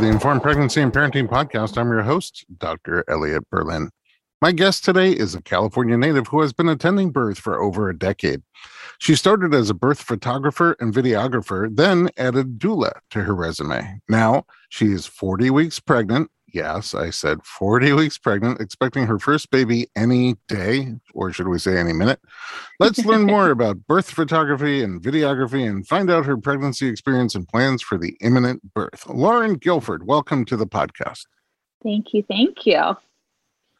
The Informed Pregnancy and Parenting Podcast. I'm your host, Dr. Elliot Berlin. My guest today is a California native who has been attending birth for over a decade. She started as a birth photographer and videographer, then added doula to her resume. Now she is 40 weeks pregnant Yes, I said 40 weeks pregnant, expecting her first baby any day, or should we say any minute. Let's learn more about birth photography and videography and find out her pregnancy experience and plans for the imminent birth. Lauren Guilford, welcome to the podcast. Thank you. Thank you.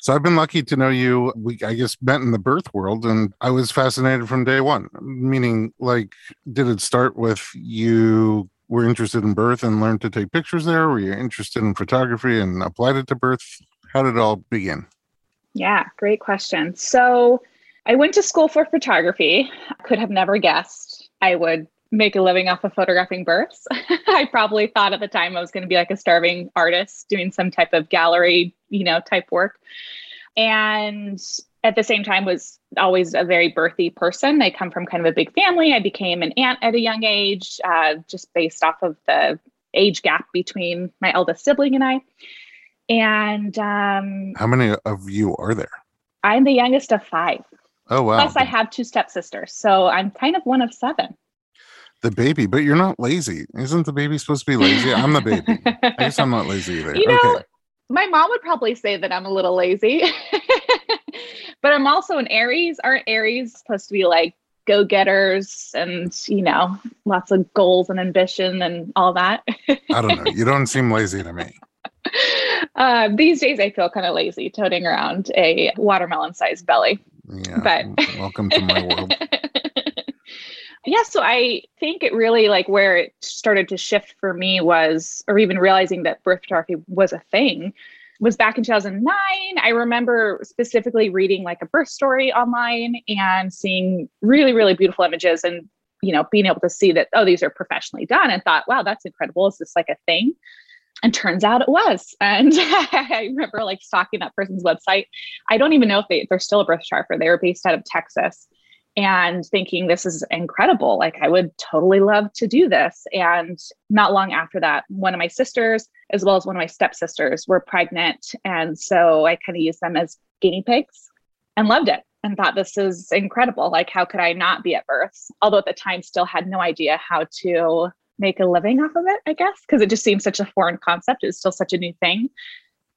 So I've been lucky to know you. We, I guess, met in the birth world, and I was fascinated from day one. Meaning, like, did it start with you were interested in birth and learned to take pictures there? Were you interested in photography and applied it to birth? How did it all begin? Yeah, great question. So I went to school for photography. Could have never guessed I would make a living off of photographing births. I probably thought at the time I was going to be like a starving artist doing some type of gallery, you know, type work. And at the same time was always a very birthy person. I come from kind of a big family. I became an aunt at a young age, uh, just based off of the age gap between my eldest sibling and I. And um, how many of you are there? I'm the youngest of five. Oh wow! Plus, I have two stepsisters, so I'm kind of one of seven. The baby, but you're not lazy. Isn't the baby supposed to be lazy? I'm the baby. I guess I'm not lazy either. You know, okay. my mom would probably say that I'm a little lazy. but I'm also an Aries. Aren't Aries supposed to be like go getters and, you know, lots of goals and ambition and all that? I don't know. You don't seem lazy to me. Uh, these days, I feel kind of lazy toting around a watermelon sized belly. Yeah. But welcome to my world. yeah so i think it really like where it started to shift for me was or even realizing that birth photography was a thing was back in 2009. I remember specifically reading like a birth story online and seeing really, really beautiful images and, you know, being able to see that, oh, these are professionally done and thought, wow, that's incredible. Is this like a thing? And turns out it was. And I remember like stalking that person's website. I don't even know if they, they're still a birth photographer. They were based out of Texas and thinking this is incredible. Like I would totally love to do this. And not long after that, one of my sisters, as well as one of my stepsisters, were pregnant. And so I kind of used them as guinea pigs and loved it and thought this is incredible. Like, how could I not be at births? Although at the time, still had no idea how to make a living off of it, I guess, because it just seemed such a foreign concept. It was still such a new thing.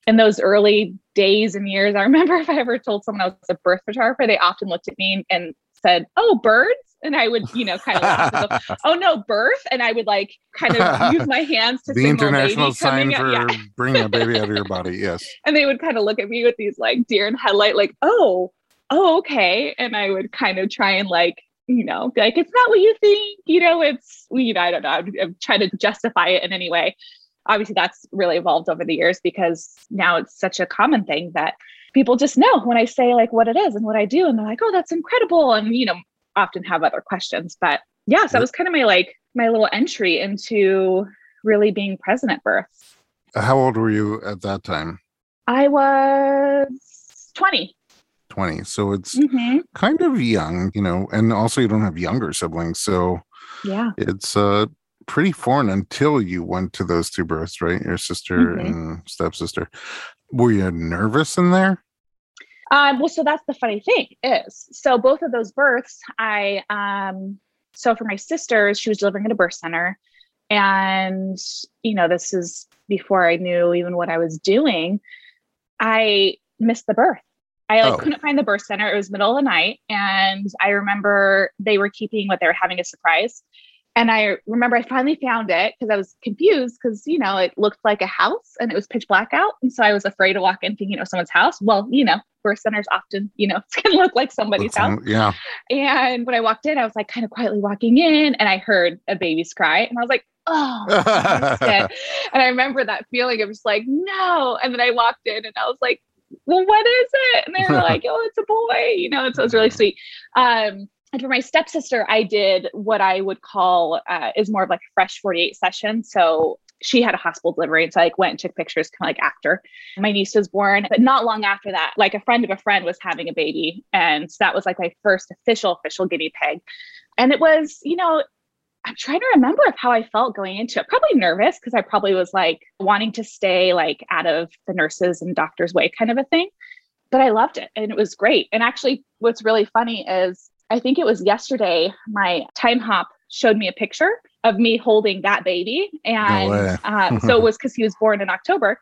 In those early days and years, I remember if I ever told someone I was a birth photographer, they often looked at me and said, "Oh, birds," and I would, you know, kind of laugh. Go, "Oh no, birth," and I would like kind of use my hands to the international sign for yeah. bringing a baby out of your body. Yes, and they would kind of look at me with these like deer in headlight, like, "Oh, oh, okay," and I would kind of try and like you know, be like, it's not what you think, you know, it's, you know, I don't know, I'm, I'm trying to justify it in any way. Obviously, that's really evolved over the years because now it's such a common thing that people just know when I say like what it is and what I do, and they're like, "Oh, that's incredible," and you know, often have other questions. But yeah, so that was kind of my like my little entry into really being present at birth. How old were you at that time? I was 20. 20. So it's mm-hmm. kind of young, you know, and also you don't have younger siblings. So yeah, it's uh pretty foreign until you went to those two births, right? Your sister mm-hmm. and stepsister. Were you nervous in there? Um, well, so that's the funny thing is, so both of those births, I, um, so for my sisters, she was delivering at a birth center. And, you know, this is before I knew even what I was doing. I missed the birth. I like oh. couldn't find the birth center. It was middle of the night. And I remember they were keeping what they were having a surprise. And I remember I finally found it because I was confused because, you know, it looked like a house and it was pitch black out. And so I was afraid to walk in thinking, you know, someone's house. Well, you know, birth centers often, you know, it's going to look like somebody's house. Yeah. And when I walked in, I was like kind of quietly walking in and I heard a baby's cry. And I was like, oh, I and I remember that feeling of just like, no. And then I walked in and I was like, well, what is it? And they were like, oh, it's a boy, you know, so it was really sweet. Um, and for my stepsister, I did what I would call uh, is more of like a fresh 48 session. So she had a hospital delivery. And so I like, went and took pictures kind of like after my niece was born. But not long after that, like a friend of a friend was having a baby. And so that was like my first official, official guinea pig. And it was, you know, I'm trying to remember of how I felt going into it. Probably nervous because I probably was like wanting to stay like out of the nurses and doctors' way kind of a thing. But I loved it and it was great. And actually, what's really funny is I think it was yesterday, my Timehop showed me a picture of me holding that baby. And no uh, so it was because he was born in October.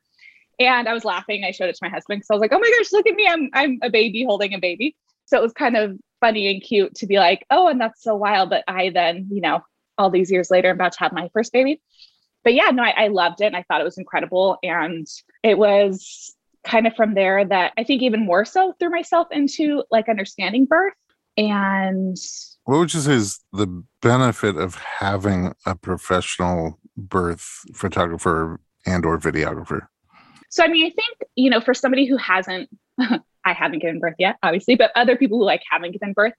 And I was laughing. I showed it to my husband because I was like, oh my gosh, look at me. I'm, I'm a baby holding a baby. So it was kind of funny and cute to be like, oh, and that's so wild. But I then, you know, all these years later, I'm about to have my first baby. But yeah, no, I, I loved it. And I thought it was incredible. And it was kind of from there that I think even more so threw myself into like understanding birth and what would you say is the benefit of having a professional birth photographer and or videographer? So I mean, I think, you know, for somebody who hasn't I haven't given birth yet, obviously, but other people who like haven't given birth,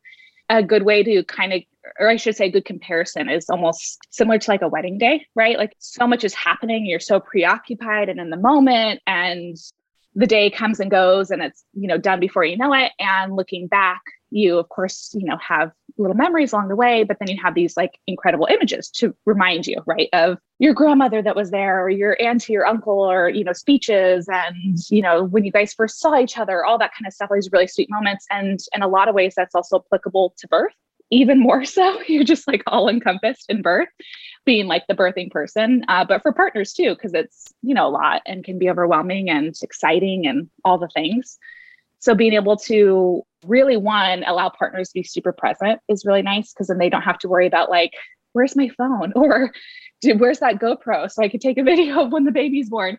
a good way to kind of or I should say good comparison is almost similar to like a wedding day, right? Like so much is happening, you're so preoccupied and in the moment and the day comes and goes and it's, you know, done before you know it and looking back you of course you know have little memories along the way but then you have these like incredible images to remind you right of your grandmother that was there or your auntie or uncle or you know speeches and you know when you guys first saw each other all that kind of stuff these really sweet moments. And in a lot of ways that's also applicable to birth even more so. You're just like all encompassed in birth being like the birthing person uh, but for partners too because it's you know a lot and can be overwhelming and exciting and all the things. So being able to really one allow partners to be super present is really nice because then they don't have to worry about like where's my phone? Or where's that GoPro? So I could take a video of when the baby's born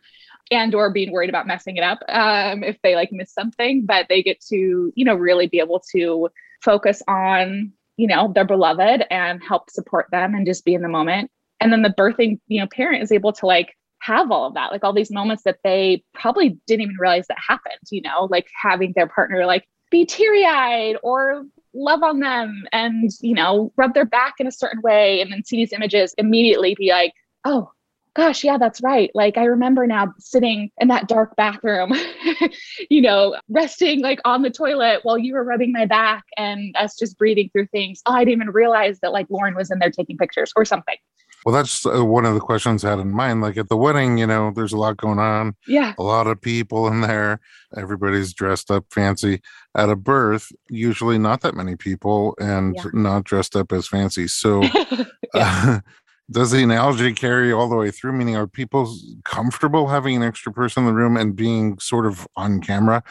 and or being worried about messing it up um, if they like miss something but they get to you know really be able to focus on you know their beloved and help support them and just be in the moment. And then the birthing you know parent is able to like have all of that like all these moments that they probably didn't even realize that happened you know like having their partner like be teary eyed or love on them and, you know, rub their back in a certain way and then see these images, immediately be like, oh, gosh, yeah, that's right. Like I remember now sitting in that dark bathroom, you know, resting like on the toilet while you were rubbing my back and us just breathing through things. Oh, I didn't even realize that like Lauren was in there taking pictures or something. Well, that's uh, one of the questions I had in mind. Like at the wedding, you know, there's a lot going on. Yeah. A lot of people in there. Everybody's dressed up fancy. At a birth, usually not that many people and yeah. not dressed up as fancy. So, uh, does the analogy carry all the way through? Meaning, are people comfortable having an extra person in the room and being sort of on camera?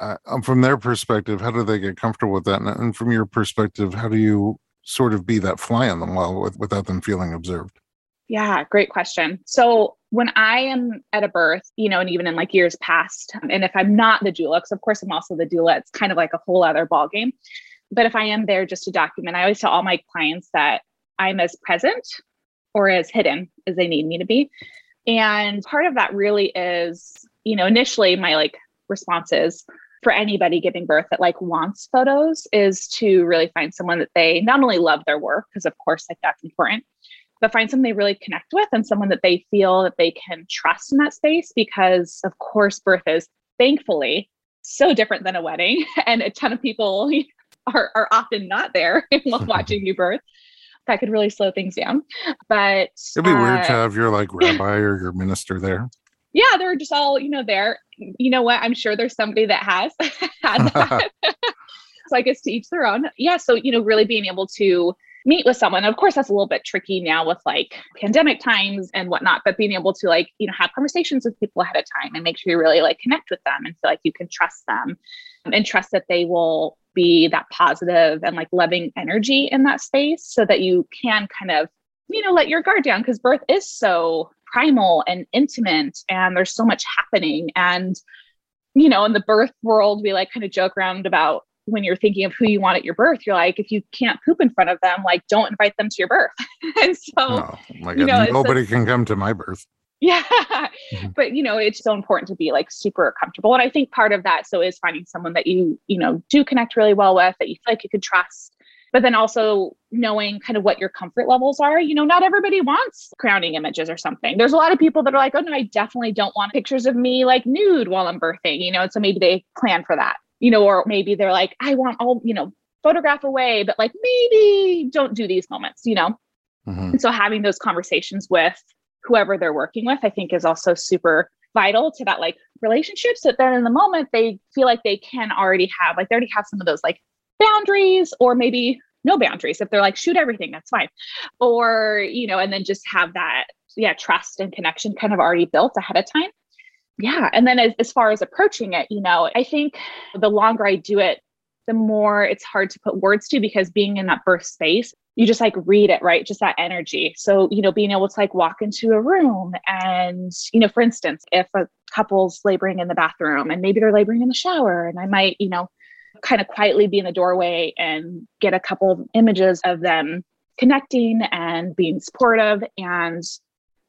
Uh, um, from their perspective, how do they get comfortable with that? And, and from your perspective, how do you sort of be that fly on the wall with, without them feeling observed? Yeah, great question. So when I am at a birth, you know, and even in like years past, um, and if I'm not the doula, because of course I'm also the doula, it's kind of like a whole other ball game. But if I am there just to document, I always tell all my clients that I'm as present or as hidden as they need me to be. And part of that really is, you know, initially my like responses for anybody giving birth that like wants photos is to really find someone that they not only love their work because of course like that's important but find someone they really connect with and someone that they feel that they can trust in that space because of course birth is thankfully so different than a wedding and a ton of people are, are often not there while watching you birth. That could really slow things down but it'd be uh, weird to uh, have your like rabbi or your minister there yeah, they're just all, you know, there. You know what? I'm sure there's somebody that has had that. so I guess to each their own. Yeah. So, you know, really being able to meet with someone. Of course, that's a little bit tricky now with like pandemic times and whatnot, but being able to like, you know, have conversations with people ahead of time and make sure you really like connect with them and feel like you can trust them and trust that they will be that positive and like loving energy in that space so that you can kind of, you know, let your guard down because birth is so primal and intimate and there's so much happening. And you know in the birth world we like kind of joke around about when you're thinking of who you want at your birth you're like if you can't poop in front of them like don't invite them to your birth. And so oh, you know, nobody can come to my birth. Yeah. Mm-hmm. but you know it's so important to be like super comfortable and i think part of that so is finding someone that you you know do connect really well with that you feel like you could trust but then also knowing kind of what your comfort levels are. You know, not everybody wants crowning images or something. There's a lot of people that are like, oh no, I definitely don't want pictures of me like nude while I'm birthing, you know, and so maybe they plan for that, you know, or maybe they're like, I want all, you know, photograph away, but like maybe don't do these moments, you know. Mm-hmm. And so having those conversations with whoever they're working with, I think is also super vital to that like relationship. So then in the moment they feel like they can already have, like they already have some of those like boundaries or maybe no boundaries. If they're like, shoot everything, that's fine. Or, you know, and then just have that, yeah, trust and connection kind of already built ahead of time. Yeah. And then as, as far as approaching it, you know, I think the longer I do it, the more it's hard to put words to because being in that birth space, you just like read it, right? Just that energy. So, you know, being able to like walk into a room and, you know, for instance, if a couple's laboring in the bathroom and maybe they're laboring in the shower, and I might, you know, kind of quietly be in the doorway and get a couple images of them connecting and being supportive and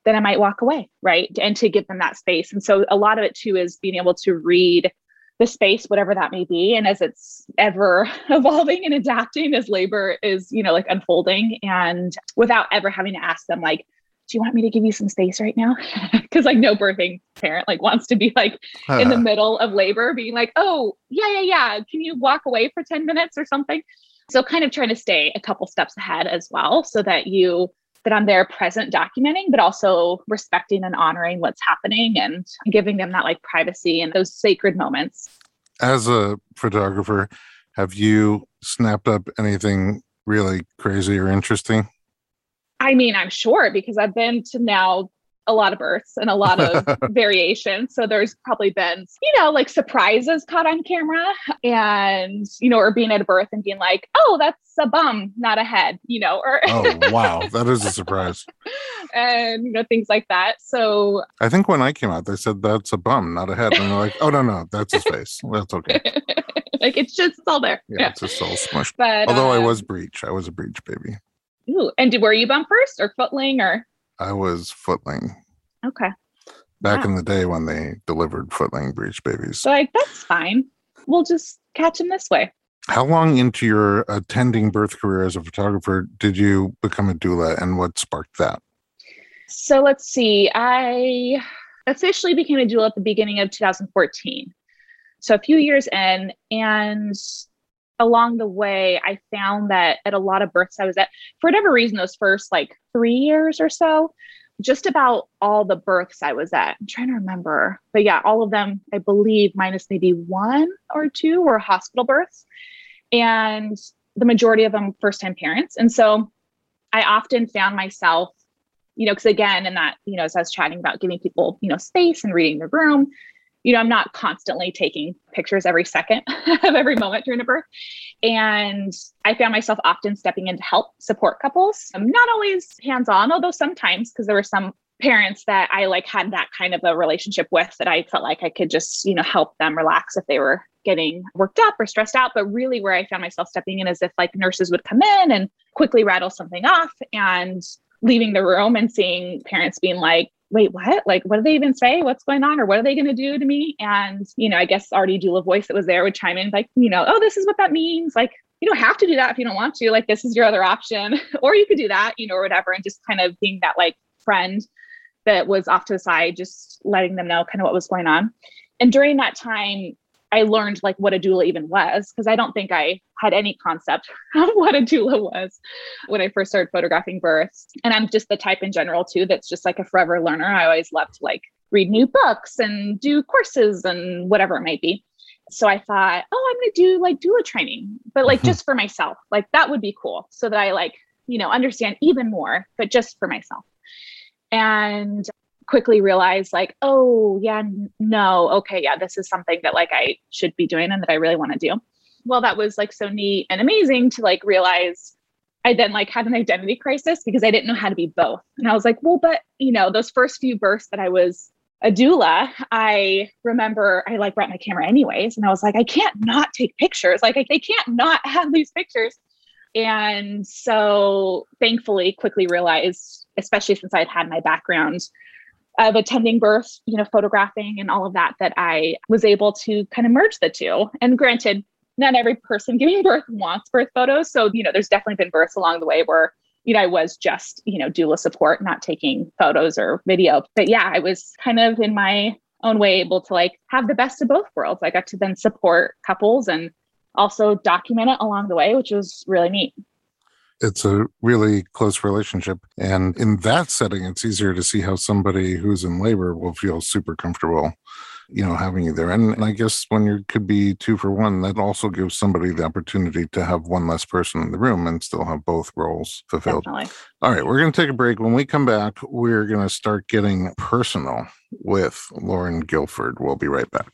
then I might walk away, right? And to give them that space. And so a lot of it too is being able to read the space, whatever that may be. And as it's ever evolving and adapting as labor is, you know, like unfolding and without ever having to ask them, like, do you want me to give you some space right now? Because like no birthing parent like wants to be like in the middle of labor, being like, oh yeah, yeah, yeah. Can you walk away for 10 minutes or something? So kind of trying to stay a couple steps ahead as well so that you that I'm there present documenting, but also respecting and honoring what's happening and giving them that like privacy and those sacred moments. As a photographer, have you snapped up anything really crazy or interesting? I mean, I'm sure because I've been to now a lot of births and a lot of variations. So there's probably been, you know, like surprises caught on camera and, you know, or being at a birth and being like, oh, that's a bum, not a head, you know, or oh wow, that is a surprise. and you know, things like that. So I think when I came out, they said that's a bum, not a head. And they're like, oh no, no, that's his face. That's okay. like it's just it's all there. Yeah, yeah. it's just all smushed. But although um, I was breech, I was a breech baby. Ooh, and did, were you bump first or footling or? I was footling. Okay. Back in the day when they delivered footling breech babies. So like that's fine. We'll just catch them this way. How long into your attending birth career as a photographer did you become a doula and what sparked that? So let's see. I officially became a doula at the beginning of 2014. So a few years in, and along the way, I found that at a lot of births I was at, for whatever reason, those first like three years or so, just about all the births I was at. I'm trying to remember, but yeah, all of them, I believe, minus maybe one or two were hospital births, and the majority of them first time parents. And so I often found myself, you know, because again, in that, you know, as I was chatting about giving people, you know, space and reading the room, you know, I'm not constantly taking pictures every second of every moment during a birth. And I found myself often stepping in to help support couples. I'm not always hands on, although sometimes, because there were some parents that I like had that kind of a relationship with that I felt like I could just, you know, help them relax if they were getting worked up or stressed out. But really, where I found myself stepping in is if like nurses would come in and quickly rattle something off and leaving the room and seeing parents being like, wait, what? Like, what do they even say? What's going on? Or what are they going to do to me? And, you know, I guess already doula voice that was there would chime in, like, you know, oh, this is what that means. Like, you don't have to do that if you don't want to. Like, this is your other option. or you could do that, you know, or whatever. And just kind of being that like friend that was off to the side, just letting them know kind of what was going on. And during that time, I learned like what a doula even was because I don't think I had any concept of what a doula was when I first started photographing births. And I'm just the type in general too that's just like a forever learner. I always love to like read new books and do courses and whatever it might be. So I thought, oh, I'm going to do like doula training, but like mm-hmm. just for myself. Like that would be cool so that I like, you know, understand even more, but just for myself. And quickly realized like oh yeah no okay yeah this is something that like i should be doing and that i really want to do. Well that was like so neat and amazing to like realize i then like had an identity crisis because i didn't know how to be both. And i was like well but you know those first few bursts that i was a doula i remember i like brought my camera anyways and i was like i can't not take pictures. Like I, they can't not have these pictures. And so thankfully quickly realized especially since i'd had my background of attending birth, you know, photographing and all of that, that I was able to kind of merge the two. And granted, not every person giving birth wants birth photos. So, you know, there's definitely been births along the way where, you know, I was just, you know, doula support, not taking photos or video. But yeah, I was kind of in my own way able to like have the best of both worlds. I got to then support couples and also document it along the way, which was really neat. It's a really close relationship. And in that setting, it's easier to see how somebody who's in labor will feel super comfortable, you know, having you there. And, and I guess when you could be two for one, that also gives somebody the opportunity to have one less person in the room and still have both roles fulfilled. Definitely. All right, we're going to take a break. When we come back, we're going to start getting personal with Lauren Guilford. We'll be right back.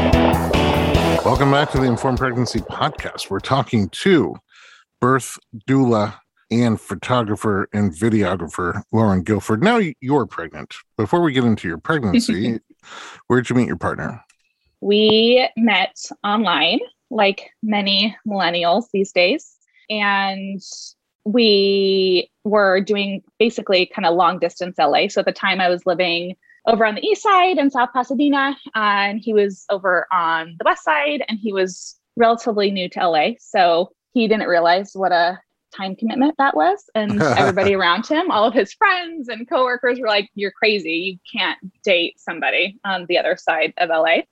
Welcome back to the Informed Pregnancy Podcast. We're talking to birth doula and photographer and videographer Lauren Guilford. Now you're pregnant. Before we get into your pregnancy, where'd you meet your partner? We met online, like many millennials these days. And we were doing basically kind of long distance LA. So at the time I was living over on the east side in South Pasadena, uh, and he was over on the west side, and he was relatively new to LA. So he didn't realize what a time commitment that was. And everybody around him, all of his friends and coworkers were like, You're crazy. You can't date somebody on the other side of LA.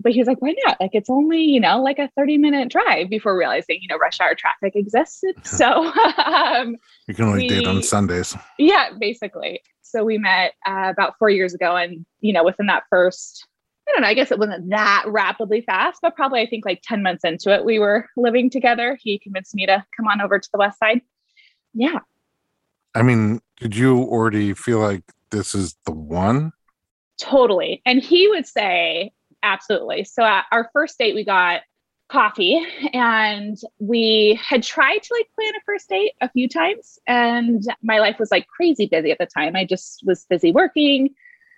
But he was like, Why not? Like, it's only, you know, like a 30 minute drive before realizing, you know, rush hour traffic existed. So um, you can only we, date on Sundays. Yeah, basically. So we met uh, about four years ago. And, you know, within that first, I don't know, I guess it wasn't that rapidly fast, but probably I think like 10 months into it, we were living together. He convinced me to come on over to the West Side. Yeah. I mean, did you already feel like this is the one? Totally. And he would say, absolutely. So at our first date, we got coffee and we had tried to like plan a first date a few times and my life was like crazy busy at the time. I just was busy working.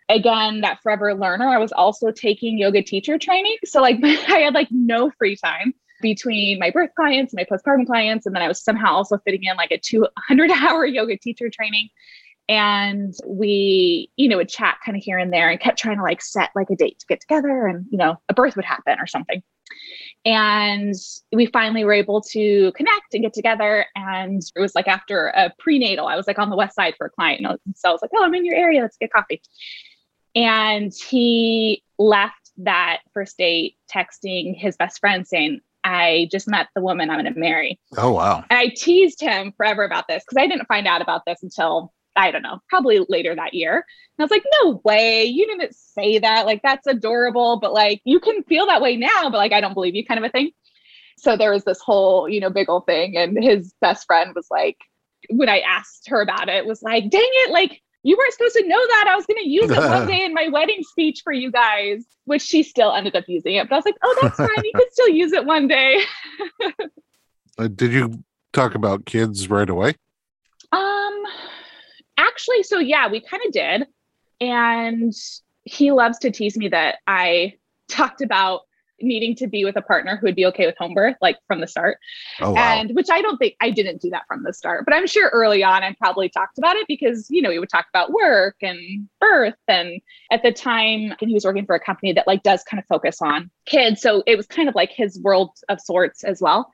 Again that forever learner i was also taking yoga teacher training so like i had like no free time between my birth clients and my postpartum clients and then i was somehow also fitting in like a 200 hour yoga teacher training. And we you know would chat kind of here and there and kept trying to like set like a date to get together and you know a birth would happen or something and we finally were able to connect and get together. And it was like after a prenatal, I was like on the west side for a client. And so I was like, oh, I'm in your area. Let's get coffee. And he left that first date texting his best friend saying, I just met the woman I'm going to marry. Oh, wow. And I teased him forever about this because I didn't find out about this until I don't know, probably later that year. And I was like, no way, you didn't say that. Like, that's adorable, but like, you can feel that way now, but like, I don't believe you kind of a thing. So there was this whole, you know, big old thing. And his best friend was like, when I asked her about it, was like, dang it, like, you weren't supposed to know that. I was going to use it one day in my wedding speech for you guys, which she still ended up using it. But I was like, oh, that's fine. You could still use it one day. uh, did you talk about kids right away? Um, actually, so yeah, we kind of did. And he loves to tease me that I talked about needing to be with a partner who would be okay with home birth, like from the start. Oh, wow. And which I don't think I didn't do that from the start, but I'm sure early on I probably talked about it because, you know, we would talk about work and birth. And at the time, he was working for a company that like does kind of focus on kids. So it was kind of like his world of sorts as well.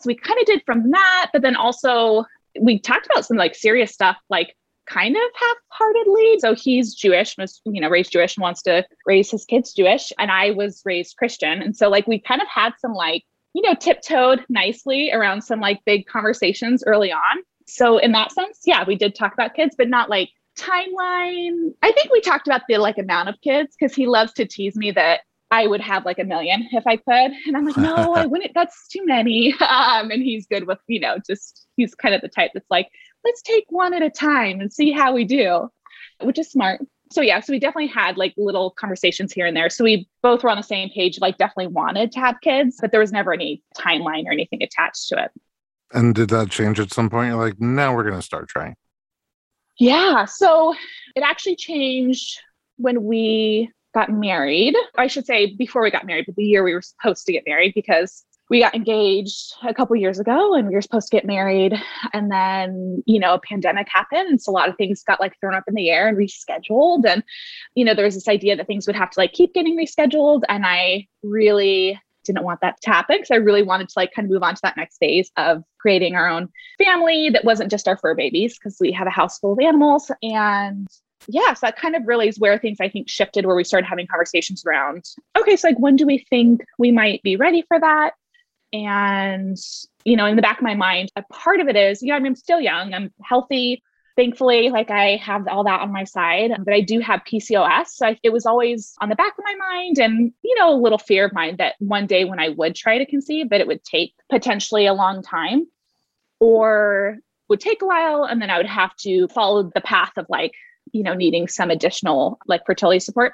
So we kind of did from that, but then also we talked about some like serious stuff like kind of half-heartedly. So he's Jewish, was you know raised Jewish and wants to raise his kids Jewish, and I was raised Christian, and so like we kind of had some like you know tiptoed nicely around some like big conversations early on. So in that sense, yeah, we did talk about kids, but not like timeline. I think we talked about the like amount of kids because he loves to tease me that I would have like a million if I could. And I'm like, no, I wouldn't. That's too many. Um, and he's good with, you know, just he's kind of the type that's like, let's take one at a time and see how we do, which is smart. So yeah, so we definitely had like little conversations here and there. So we both were on the same page, like definitely wanted to have kids, but there was never any timeline or anything attached to it. And did that change at some point? You're like, now we're going to start trying. Yeah. So it actually changed when we got married. I should say before we got married, but the year we were supposed to get married because we got engaged a couple years ago and we were supposed to get married. And then you know a pandemic happened so a lot of things got like thrown up in the air and rescheduled. And you know there was this idea that things would have to like keep getting rescheduled. And i really didn't want that to happen because i really wanted to like kind of move on to that next phase of creating our own family that wasn't just our fur babies because we have a house full of animals. And yeah, so that kind of really is where things I think shifted, where we started having conversations around, okay, so like when do we think we might be ready for that? And, you know, in the back of my mind, a part of it is, you know, I I'm still young, I'm healthy. Thankfully, like I have all that on my side, but I do have PCOS. So I, it was always on the back of my mind and, you know, a little fear of mine that one day when I would try to conceive, that it would take potentially a long time or would take a while. And then I would have to follow the path of like, you know, needing some additional like fertility support.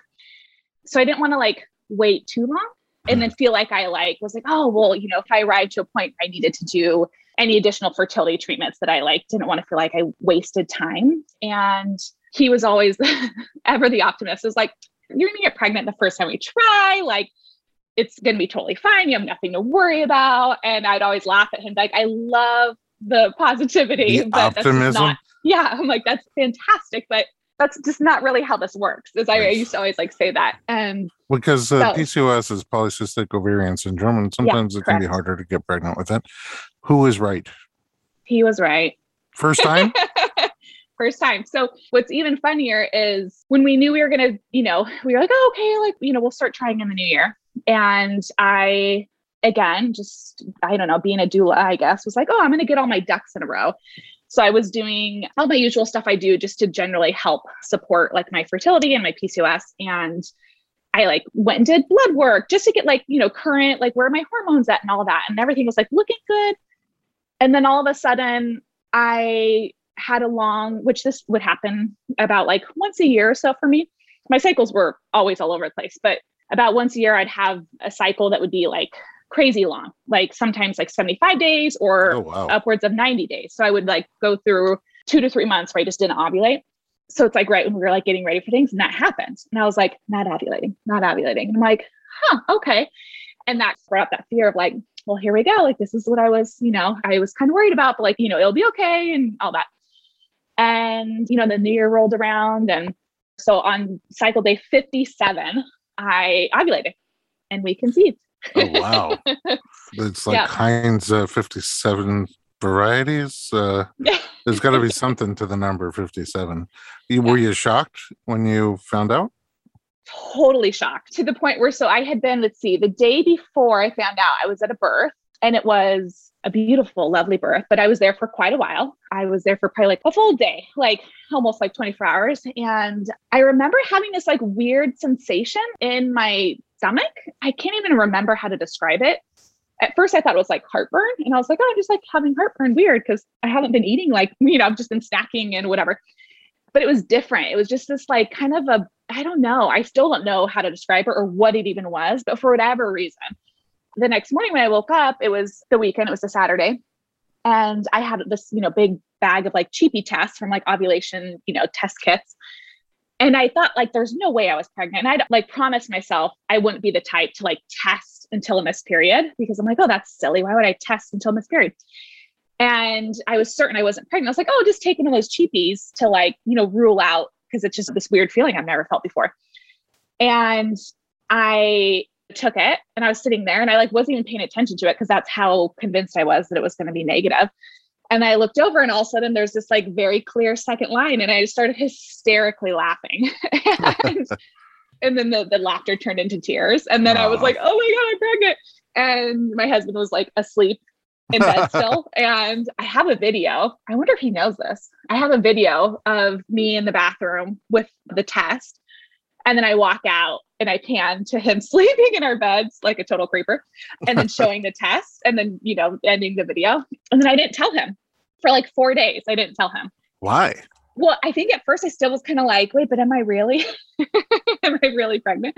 So I didn't want to like wait too long and then feel like I like was like, oh, well, you know, if I arrived to a point I needed to do any additional fertility treatments that I like, didn't want to feel like I wasted time. And he was always ever the optimist. Is like, you're gonna get pregnant the first time we try. Like, it's gonna be totally fine. You have nothing to worry about. And I'd always laugh at him, like, I love the positivity, the but optimism. Not, yeah, I'm like, that's fantastic, but that's just not really how this works. As I, I used to always like say that. And because uh, so, PCOS is polycystic ovarian syndrome, and sometimes yeah, it can be harder to get pregnant with it. Who is right? He was right. First time? First time. So what's even funnier is when we knew we were gonna, you know, we were like, oh, okay, like, you know, we'll start trying in the new year. And I again, just I don't know, being a doula, I guess, was like, oh, I'm gonna get all my ducks in a row. So I was doing all my usual stuff I do just to generally help support like my fertility and my PCOS. And I like went and did blood work just to get like, you know, current, like where are my hormones at and all that. And everything was like looking good. And then all of a sudden I had a long, which this would happen about like once a year or so for me. My cycles were always all over the place, but about once a year I'd have a cycle that would be like crazy long, like sometimes like 75 days or oh, wow. upwards of 90 days. So I would like go through two to three months where I just didn't ovulate. So it's like right when we were like getting ready for things and that happened. And I was like, not ovulating, not ovulating. And I'm like, huh, okay. And that brought up that fear of like, well, here we go. Like, this is what I was, you know, I was kind of worried about, but like, you know, it'll be okay and all that. And, you know, the new year rolled around. And so on cycle day 57, I ovulated and we conceived. Oh wow! it's like yeah. Heinz uh, fifty-seven varieties. Uh, there's got to be something to the number fifty-seven. You. Were you shocked when you found out? Totally shocked to the point where so I had been. Let's see, the day before I found out, I was at a birth, and it was a beautiful, lovely birth. But I was there for quite a while. I was there for probably like a full day, like almost like 24 hours. And I remember having this like weird sensation in my stomach. I can't even remember how to describe it. At first, I thought it was like heartburn, and I was like, "Oh, I'm just like having heartburn. Weird, because I haven't been eating like you know, I've just been snacking and whatever." But it was different. It was just this like kind of a I don't know. I still don't know how to describe it or what it even was. But for whatever reason, the next morning when I woke up, it was the weekend. It was a Saturday, and I had this you know big bag of like cheapy tests from like ovulation you know test kits and I thought like there's no way I was pregnant. And I'd like promised myself I wouldn't be the type to like test until a missed period because I'm like, oh, that's silly. Why would I test until missed period? And I was certain I wasn't pregnant. I was like, oh, just of those cheapies to like, you know, rule out because it's just this weird feeling I've never felt before. And I took it and I was sitting there and I like wasn't even paying attention to it because that's how convinced I was that it was going to be negative. And I looked over and all of a sudden there's this like very clear second line and I started hysterically laughing. and, and, then the, the laughter turned into tears. And then I was like, oh my God, I'm pregnant. And my husband was like asleep in bed still. and I have a video. I wonder if he knows this. I have a video of me in the bathroom with the test. And then I walk out and I pan to him sleeping in our beds like a total creeper and then showing the test and then, you know, ending the video. And then I didn't tell him for like four days. I didn't tell him. Why? Well, I think at first I still was kind of like, wait, but am I really? am I really pregnant?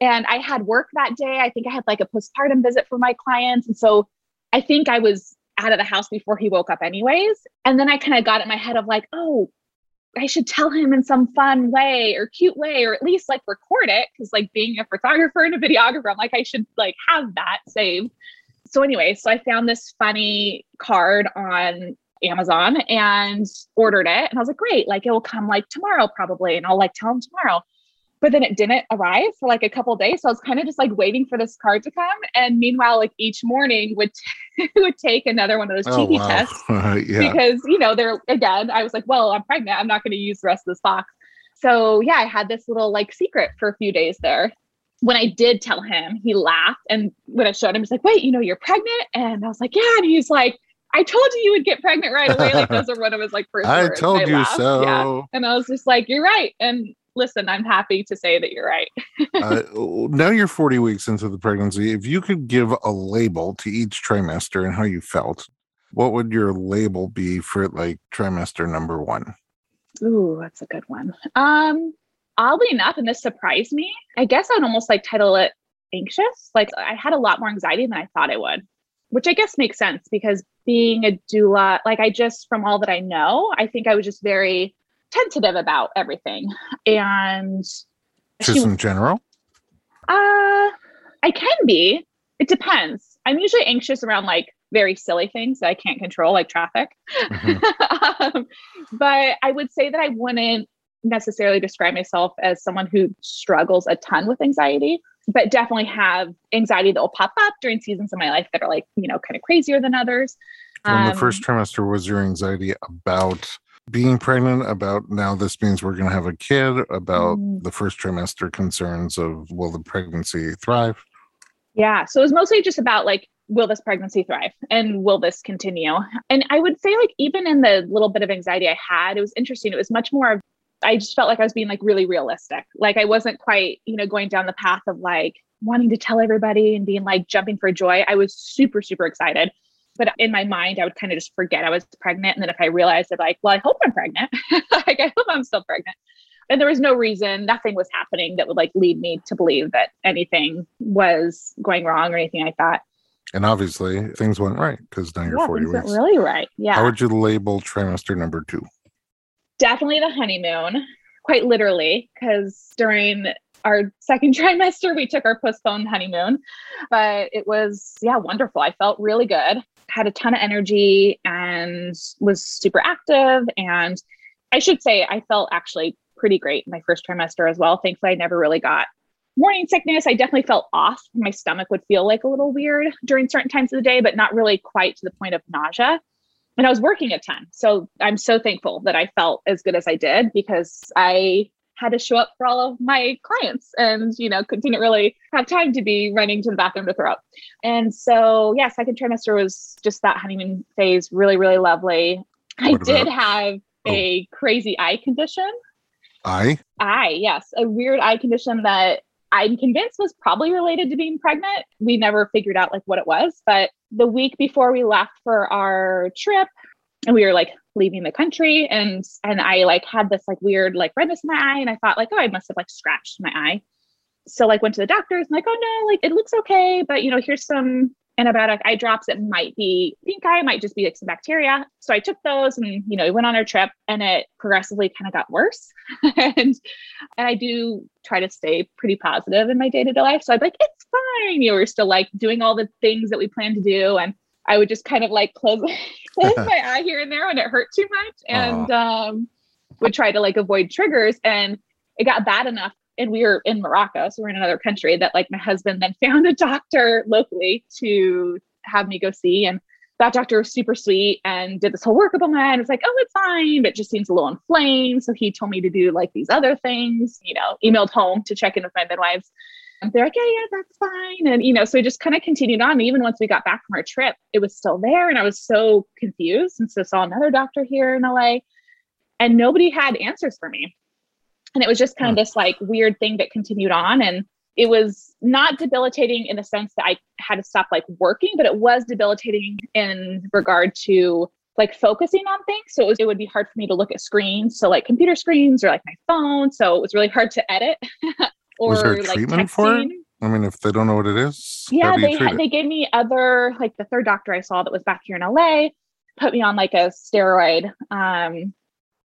And I had work that day. I think I had like a postpartum visit for my clients. And so I think I was out of the house before he woke up, anyways. And then I kind of got in my head of like, oh, I should tell him in some fun way or cute way, or at least like record it. Cause like being a photographer and a videographer, I'm like, I should like have that saved. So, anyway, so I found this funny card on Amazon and ordered it. And I was like, great, like it will come like tomorrow probably. And I'll like tell him tomorrow but then it didn't arrive for like a couple days. So I was kind of just like waiting for this card to come. And meanwhile, like each morning would t- would take another one of those TB oh, wow. tests uh, yeah. because you know they're again. I was like, well, I'm pregnant. I'm not going to use the rest of this box. So yeah, I had this little like secret for a few days there. When I did tell him, he laughed, and when I showed him, he's like, "Wait, you know, you're pregnant?" And I was like, "Yeah," and he's like. I told you you would get pregnant right away. Like those are one of his like first I words. told I you laughed. so. Yeah. And I was just like, you're right. And listen, I'm happy to say that you're right. uh, now you're 40 weeks into the pregnancy. If you could give a label to each trimester and how you felt, what would your label be for like trimester number one? Ooh, that's a good one. Um, oddly enough, and this surprised me, I guess I'd almost like title it anxious. Like I had a lot more anxiety than I thought I would, which I guess makes sense because being a doula, like I just, from all that I know, I think I was just very tentative about everything. And just in general? Uh I can be. It depends. I'm usually anxious around like very silly things that I can't control, like traffic. Mm-hmm. um, but I would say that I wouldn't necessarily describe myself as someone who struggles a ton with anxiety, but definitely have anxiety that will pop up during seasons of my life that are like, you know, kind of crazier than others. In um, the first trimester, was your anxiety about being pregnant, about now this means we're going to have a kid, about mm. the first trimester concerns of will the pregnancy thrive? Yeah. So it was mostly just about like, will this pregnancy thrive and will this continue? And I would say, like, even in the little bit of anxiety I had, it was interesting. It was much more of, I just felt like I was being like really realistic. Like, I wasn't quite, you know, going down the path of like wanting to tell everybody and being like jumping for joy. I was super, super excited. But in my mind, I would kind of just forget I was pregnant. And then if I realized it, like, well, I hope I'm pregnant. like, I hope I'm still pregnant. And there was no reason, nothing was happening that would like lead me to believe that anything was going wrong or anything like that. And obviously, things went right because now you're yeah, 40 weeks. really right. Yeah. How would you label trimester number two? Definitely the honeymoon, quite literally, because during our second trimester, we took our postponed honeymoon, but it was, yeah, wonderful. I felt really good had a ton of energy and was super active. And I should say, I felt actually pretty great my first trimester as well. Thankfully, I never really got morning sickness. I definitely felt off. My stomach would feel like a little weird during certain times of the day, but not really quite to the point of nausea. And I was working a ton. So I'm so thankful that I felt as good as I did because I had to show up for all of my clients and you know didn't really have time to be running to the bathroom to throw up. And so yeah second trimester was just that honeymoon phase really really lovely. I did have oh. a crazy eye condition. Eye? Eye yes. A weird eye condition that i'm convinced was probably related to being pregnant. We never figured out like what it was but the week before we left for our trip and we were like leaving the country and and I like had this like weird like redness in my eye and I thought like oh I must have like scratched my eye. So like went to the doctors and like oh no like it looks okay but you know here's some antibiotic eye drops it might be pink eye might just be like some bacteria. So i took those and you know we went on our trip and it progressively kind of got worse. And and i do try to stay pretty positive in my day-to-day life. So i'd like it's fine. You know we're still like doing all the things that we plan to do and I would just kind of like close, close my eye here and there when it hurt too much and um, would try to like avoid triggers. And it got bad enough. And we were in Morocco, so we're in another country that like my husband then found a doctor locally to have me go see. And that doctor was super sweet and did this whole workup on my eye. And was like, oh, it's fine, but it just seems a little inflamed. So he told me to do like these other things, you know, emailed home to check in with my midwives they're like, yeah, yeah, that's fine. And, you know, so we just kind of continued on. Even once we got back from our trip, it was still there. And I was so confused. And so saw another doctor here in LA and nobody had answers for me. And it was just kind of this like weird thing that continued on. And it was not debilitating in the sense that I had to stop like working, but it was debilitating in regard to like focusing on things. So it, was, it would be hard for me to look at screens. So like computer screens or like my phone. So it was really hard to edit. or was there like treatment texting. for it? I mean, if they don't know what it is, yeah, they they gave me other like the third doctor I saw that was back here in LA put me on like a steroid um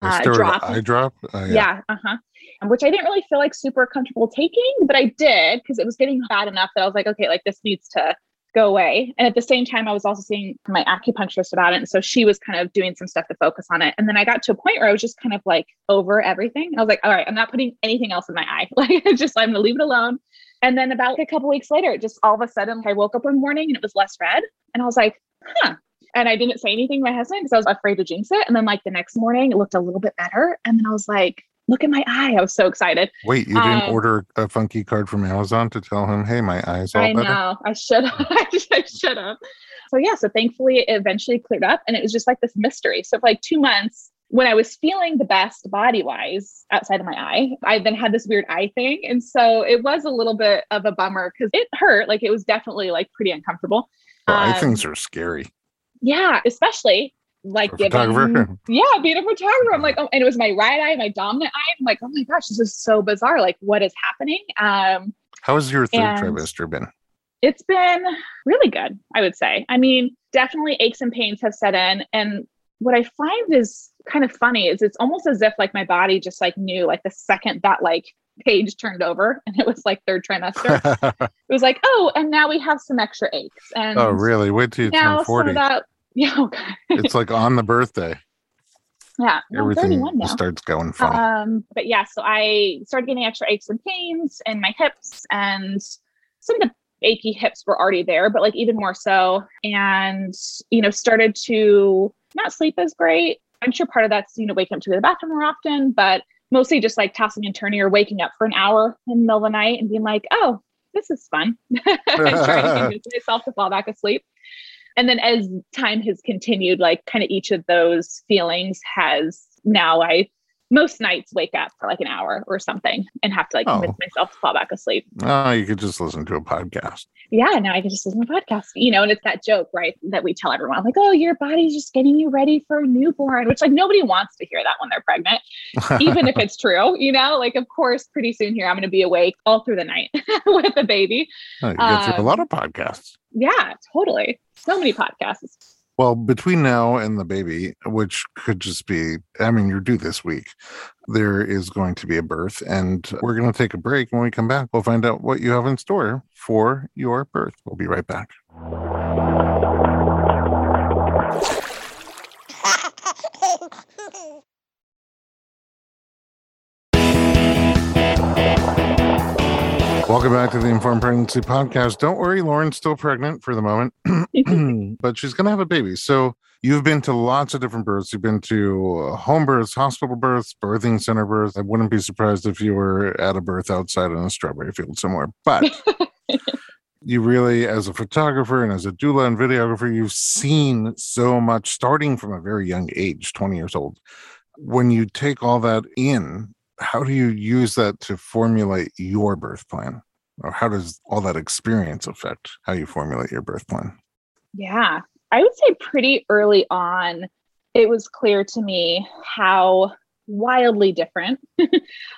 a uh, drop. eye drop. Uh, yeah, yeah uh huh. Which I didn't really feel like super comfortable taking, but I did because it was getting bad enough that I was like, okay, like this needs to go away. And at the same time, I was also seeing my acupuncturist about it. And so she was kind of doing some stuff to focus on it. And then I got to a point where I was just kind of like over everything. I was like, all right, I'm not putting anything else in my eye. Like, just, I'm going to leave it alone. And then about a couple weeks later, it just all of a sudden, I woke up one morning and it was less red. And I was like, huh. And I didn't say anything to my husband because I was afraid to jinx it. And then, like, the next morning, it looked a little bit better. And then I was like, look at my eye. I was so excited. Wait, you didn't um, order a funky card from Amazon to tell him, hey, my eye's all I better? know. I should have. I should have. So yeah, so thankfully it eventually cleared up and it was just like this mystery. So for like two months, when I was feeling the best body wise outside of my eye, I then had this weird eye thing. And so it was a little bit of a bummer because it hurt. Like it was definitely like pretty uncomfortable. Well, um, eye things are scary. Yeah, especially like a given yeah being a photographer. I'm like oh and it was my right eye my dominant eye. I'm like oh my gosh this is so bizarre. Like what is happening? Um how has your third trimester been? It's been really good i would say. I mean definitely aches and pains have set in. And what i find is kind of funny is it's almost as if like my body just like knew like the second that like page turned over and it was like third trimester. It was like oh and now we have some extra aches. And oh really? Wait till you turn 40 that Yeah. Okay. it's like on the birthday. Yeah. Everything starts going fun. Um, but yeah, so I started getting extra aches and pains in my hips and some of the achy hips were already there, but like even more so. And, you know, started to not sleep as great. I'm sure part of that's, you know, waking up to the bathroom more often, but mostly just like tossing and turning or waking up for an hour in the middle of the night and being like, oh, this is fun. trying to convince myself to fall back asleep and then as time has continued like kind of each of those feelings has now i most nights wake up for like an hour or something and have to like convince oh. myself to fall back asleep. Oh, you could just listen to a podcast. Yeah, now I can just listen to a podcast. You know, and it's that joke, right? That we tell everyone, like, oh, your body's just getting you ready for a newborn, which like nobody wants to hear that when they're pregnant, even if it's true. You know, like of course, pretty soon here I'm going to be awake all through the night with the baby. Oh, you get um, a lot of podcasts. Yeah, totally. So many podcasts. Well, between now and the baby, which could just be, I mean, you're due this week, there is going to be a birth, and we're going to take a break. When we come back, we'll find out what you have in store for your birth. We'll be right back. Welcome back to the Informed Pregnancy Podcast. Don't worry, Lauren's still pregnant for the moment, but she's going to have a baby. So you've been to lots of different births. You've been to uh, home births, hospital births, birthing center births. I wouldn't be surprised if you were at a birth outside in a strawberry field somewhere. But you really, as a photographer and as a doula and videographer, you've seen so much starting from a very young age, 20 years old. When you take all that in, how do you use that to formulate your birth plan? Or how does all that experience affect how you formulate your birth plan? Yeah, I would say pretty early on, it was clear to me how wildly different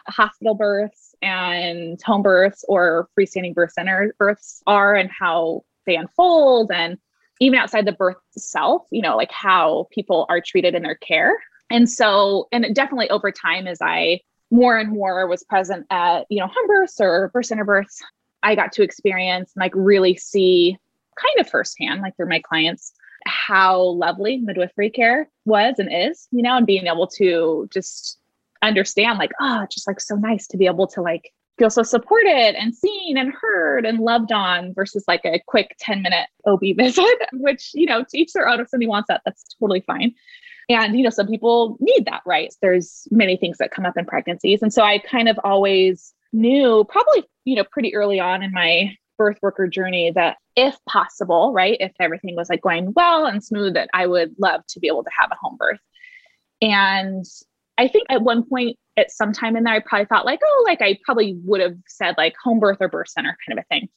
hospital births and home births or freestanding birth center births are and how they unfold and even outside the birth itself you know like how people are treated in their care and so and definitely over time as i more and more was present at you know home births or birth center births i got to experience and like really see kind of firsthand like through my clients how lovely midwifery care was and is you know and being able to just understand like oh just like so nice to be able to like feel so supported and seen and heard and loved on versus like a quick 10 minute ob visit which you know to each their own if somebody wants that that's totally fine and, you know, some people need that, right? There's many things that come up in pregnancies. And so I kind of always knew, probably, you know, pretty early on in my birth worker journey, that if possible, right, if everything was like going well and smooth, that I would love to be able to have a home birth. And I think at one point at some time in there, I probably thought like, oh, like I probably would have said like home birth or birth center kind of a thing.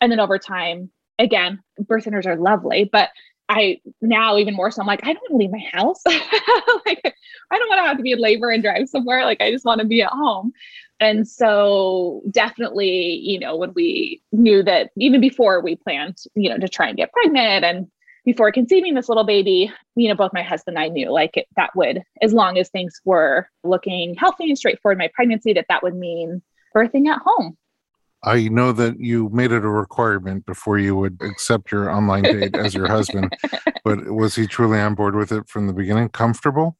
And then over time, again, birth centers are lovely, but I now even more so, I'm like, I don't want to leave my house. like, I don't want to have to be in labor and drive somewhere. Like, I just want to be at home. And so, definitely, you know, when we knew that even before we planned, you know, to try and get pregnant and before conceiving this little baby, you know, both my husband and I knew like it, that would, as long as things were looking healthy and straightforward my pregnancy, that that would mean birthing at home. I know that you made it a requirement before you would accept your online date as your husband, but was he truly on board with it from the beginning? Comfortable?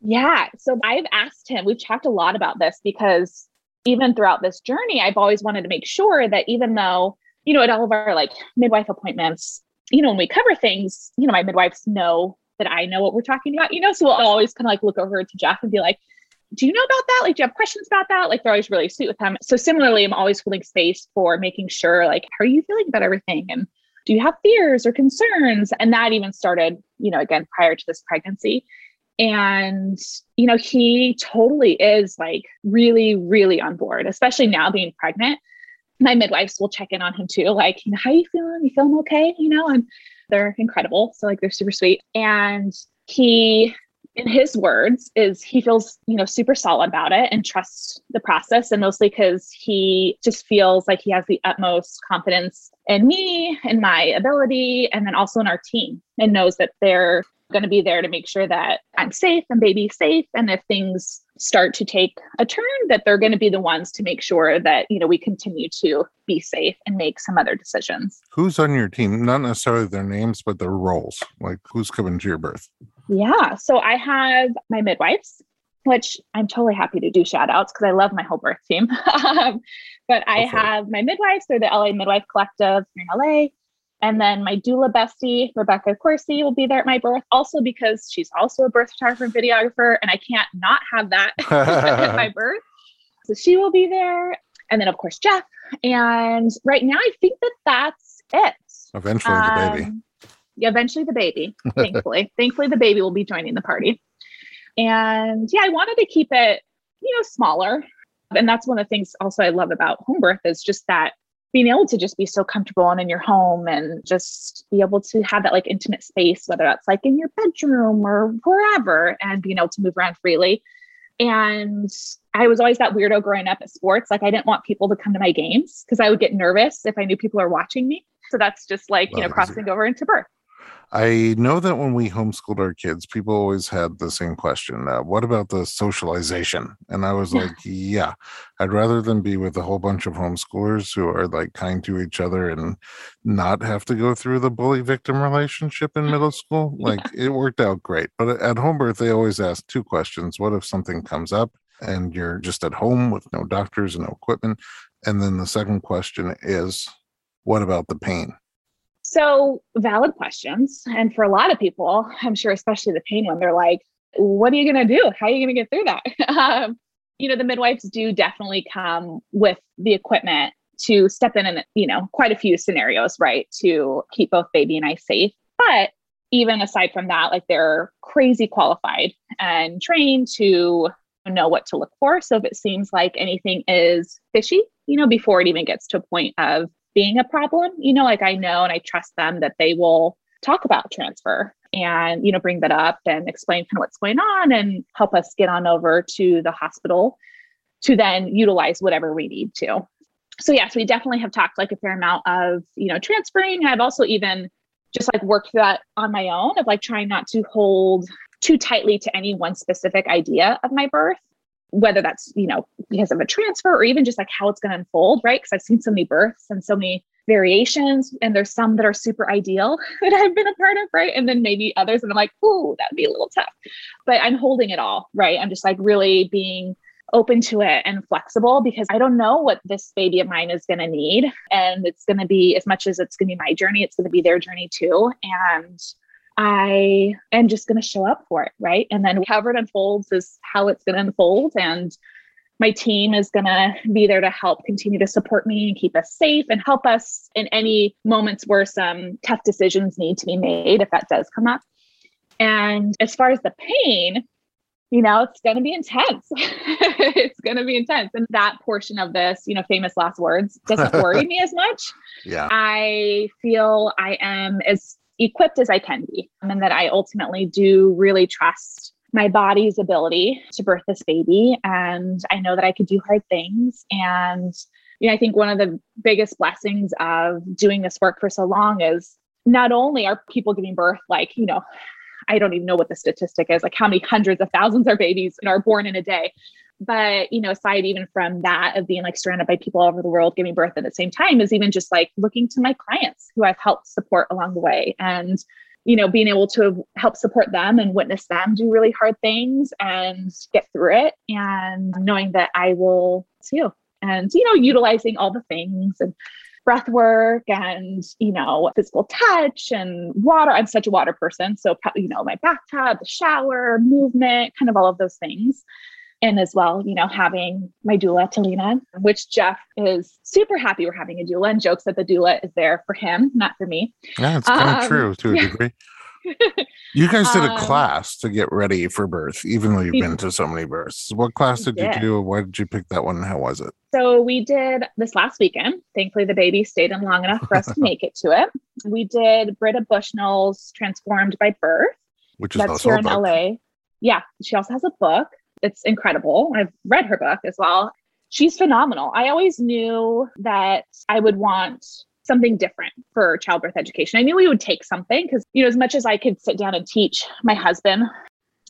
Yeah. So I've asked him, we've talked a lot about this because even throughout this journey, I've always wanted to make sure that even though, you know, at all of our like midwife appointments, you know, when we cover things, you know, my midwives know that I know what we're talking about, you know, so we'll always kind of like look over to Jeff and be like, do you know about that? Like, do you have questions about that? Like, they're always really sweet with them. So, similarly, I'm always holding space for making sure, like, how are you feeling about everything? And do you have fears or concerns? And that even started, you know, again, prior to this pregnancy. And, you know, he totally is like really, really on board, especially now being pregnant. My midwives will check in on him too, like, you know, how are you feeling? You feeling okay? You know, and they're incredible. So, like, they're super sweet. And he in his words is he feels you know super solid about it and trusts the process. And mostly because he just feels like he has the utmost confidence in me and my ability and then also in our team and knows that they're going to be there to make sure that i'm safe and baby's safe. And if things start to take a turn that they're going to be the ones to make sure that you know we continue to be safe and make some other decisions. Who's on your team? Not necessarily their names but their roles. Like who's coming to your birth yeah. So I have my midwives, which I'm totally happy to do shout outs because I love my whole birth team. um, but I have my midwives, they're the LA Midwife Collective here in LA. And then my doula bestie, Rebecca Corsi, will be there at my birth, also because she's also a birth photographer and videographer, and I can't not have that at my birth. So she will be there. And then, of course, Jeff. And right now, I think that that's it. Eventually, um, the baby. Eventually the baby, thankfully. thankfully, the baby will be joining the party. And yeah, I wanted to keep it, you know, smaller. And that's one of the things also I love about home birth is just that being able to just be so comfortable and in your home and just be able to have that like intimate space, whether that's like in your bedroom or wherever, and being able to move around freely. And I was always that weirdo growing up at sports. Like I didn't want people to come to my games because I would get nervous if I knew people are watching me. So that's just like, you know, crossing over into birth. I know that when we homeschooled our kids, people always had the same question uh, What about the socialization? And I was like, Yeah, I'd rather than be with a whole bunch of homeschoolers who are like kind to each other and not have to go through the bully victim relationship in middle school. Like it worked out great. But at home birth, they always ask two questions What if something comes up? And you're just at home with no doctors and no equipment. And then the second question is, what about the pain? So, valid questions. And for a lot of people, I'm sure, especially the pain one, they're like, what are you going to do? How are you going to get through that? um, you know, the midwives do definitely come with the equipment to step in and, you know, quite a few scenarios, right, to keep both baby and I safe. But even aside from that, like they're crazy qualified and trained to know what to look for. So if it seems like anything is fishy, you know, before it even gets to a point of being a problem. You know, like I know and I trust them that they will talk about transfer and, you know, bring that up and explain kind of what's going on and help us get on over to the hospital to then utilize whatever we need to. So yes, we definitely have talked like a fair amount of, you know, transferring. I've also even just like worked that on my own of like trying not to hold too tightly to any one specific idea of my birth whether that's you know because of a transfer or even just like how it's going to unfold right? Because i've seen so many births and so many variations and there's some that are super ideal that i've been a part of right? And then maybe others and i'm like ooh that would be a little tough. But i'm holding it all right? I'm just like really being open to it and flexible because i don't know what this baby of mine is going to need and it's going to be as much as it's going to be my journey it's going to be their journey too. And I am just going to show up for it, right? And then however it unfolds is how it's going to unfold. And my team is going to be there to help continue to support me and keep us safe and help us in any moments where some tough decisions need to be made, if that does come up. And as far as the pain, you know, it's going to be intense. it's going to be intense. And that portion of this, you know, famous last words doesn't worry me as much. Yeah. I feel I am as equipped as I can be, and that I ultimately do really trust my body's ability to birth this baby. And I know that I could do hard things. And, you know, I think one of the biggest blessings of doing this work for so long is not only are people giving birth like, you know, I don't even know what the statistic is, like how many hundreds of thousands of babies are born in a day. But, you know, aside even from that of being like surrounded by people all over the world giving birth at the same time, is even just like looking to my clients who I've helped support along the way and, you know, being able to help support them and witness them do really hard things and get through it and knowing that I will too. And, you know, utilizing all the things and breath work and you know physical touch and water i'm such a water person so you know my bathtub the shower movement kind of all of those things and as well you know having my doula talina which jeff is super happy we're having a doula and jokes that the doula is there for him not for me yeah it's kind of um, true to a yeah. degree you guys did a um, class to get ready for birth, even though you've been to so many births. What class did, did you do? Why did you pick that one? How was it? So we did this last weekend. Thankfully, the baby stayed in long enough for us to make it to it. We did Britta Bushnell's Transformed by Birth, which is that's here in LA. Yeah, she also has a book. It's incredible. I've read her book as well. She's phenomenal. I always knew that I would want something different for childbirth education. I knew we would take something because, you know, as much as I could sit down and teach my husband,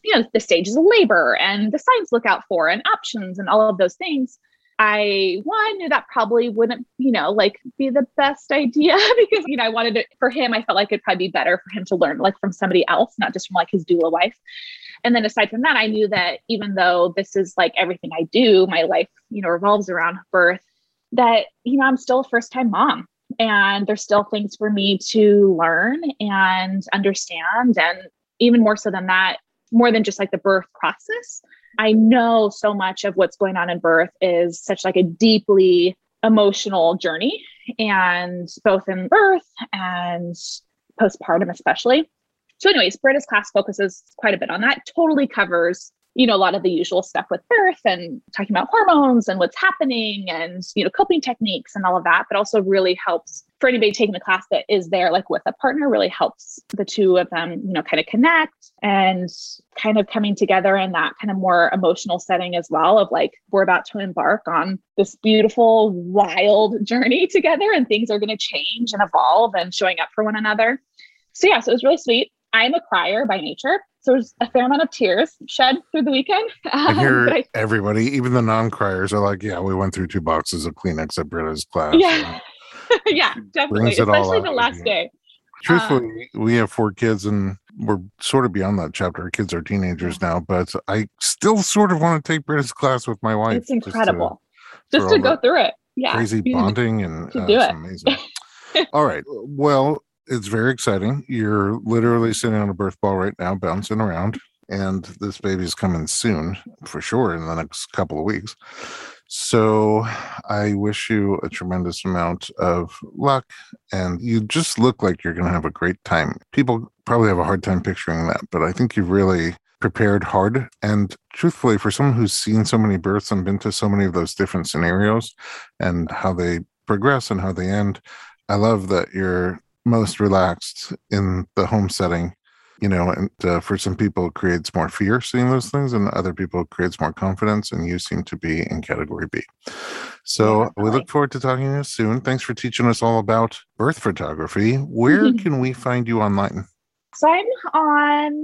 you know, the stages of labor and the signs look out for and options and all of those things. I one knew that probably wouldn't, you know, like be the best idea because, you know, I wanted it for him. I felt like it'd probably be better for him to learn like from somebody else, not just from like his doula wife. And then aside from that, I knew that even though this is like everything I do, my life, you know, revolves around birth, that, you know, I'm still a first time mom. And there's still things for me to learn and understand. And even more so than that more than just like the birth process i know so much of what's going on in birth is such like a deeply emotional journey and both in birth and postpartum especially so anyways britta's class focuses quite a bit on that totally covers you know, a lot of the usual stuff with birth and talking about hormones and what's happening and, you know, coping techniques and all of that, but also really helps for anybody taking the class that is there like with a partner really helps the two of them, you know, kind of connect and kind of coming together in that kind of more emotional setting as well of like we're about to embark on this beautiful wild journey together and things are going to change and evolve and showing up for one another. So yeah, so it was really sweet. I'm a crier by nature. So there's a fair amount of tears shed through the weekend. Um, I hear I, everybody, even the non-criers, are like, "Yeah, we went through two boxes of Kleenex at Britta's class." Yeah, yeah, definitely, especially the last day. Truthfully, um, we have four kids, and we're sort of beyond that chapter. Our kids are teenagers now, but I still sort of want to take Britta's class with my wife. It's incredible, just to, just to go through it. Yeah, crazy bonding and uh, do it. amazing. All right, well it's very exciting. You're literally sitting on a birth ball right now, bouncing around, and this baby's coming soon for sure in the next couple of weeks. So I wish you a tremendous amount of luck, and you just look like you're going to have a great time. People probably have a hard time picturing that, but I think you've really prepared hard. And truthfully, for someone who's seen so many births and been to so many of those different scenarios and how they progress and how they end, I love that you're most relaxed in the home setting you know and uh, for some people it creates more fear seeing those things and other people it creates more confidence and you seem to be in category b. So yeah, we look forward to talking to you soon. Thanks for teaching us all about birth photography. Where can we find you online? So i'm on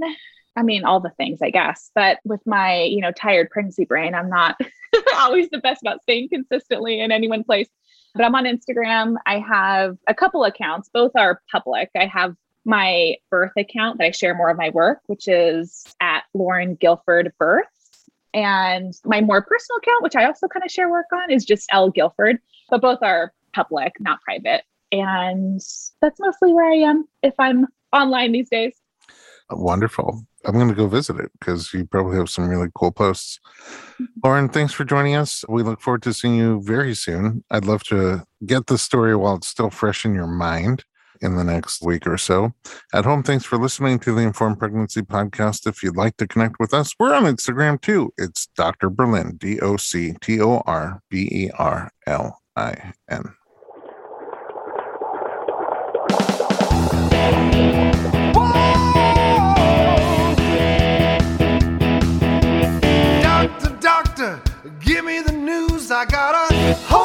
i mean all the things i guess but with my you know tired pregnancy brain i'm not always the best about staying consistently in any one place but I'm on Instagram. I have a couple accounts, both are public. I have my birth account that I share more of my work, which is at Lauren Guilford Births. And my more personal account, which I also kind of share work on, is just L Guilford, but both are public, not private. And that's mostly where I am if I'm online these days. Wonderful. I'm going to go visit it because you probably have some really cool posts. Mm-hmm. Lauren, thanks for joining us. We look forward to seeing you very soon. I'd love to get the story while it's still fresh in your mind in the next week or so. At home, thanks for listening to the Informed Pregnancy Podcast. If you'd like to connect with us, we're on Instagram too. It's Dr. Berlin, D O C T O R B E R L I N. Ho!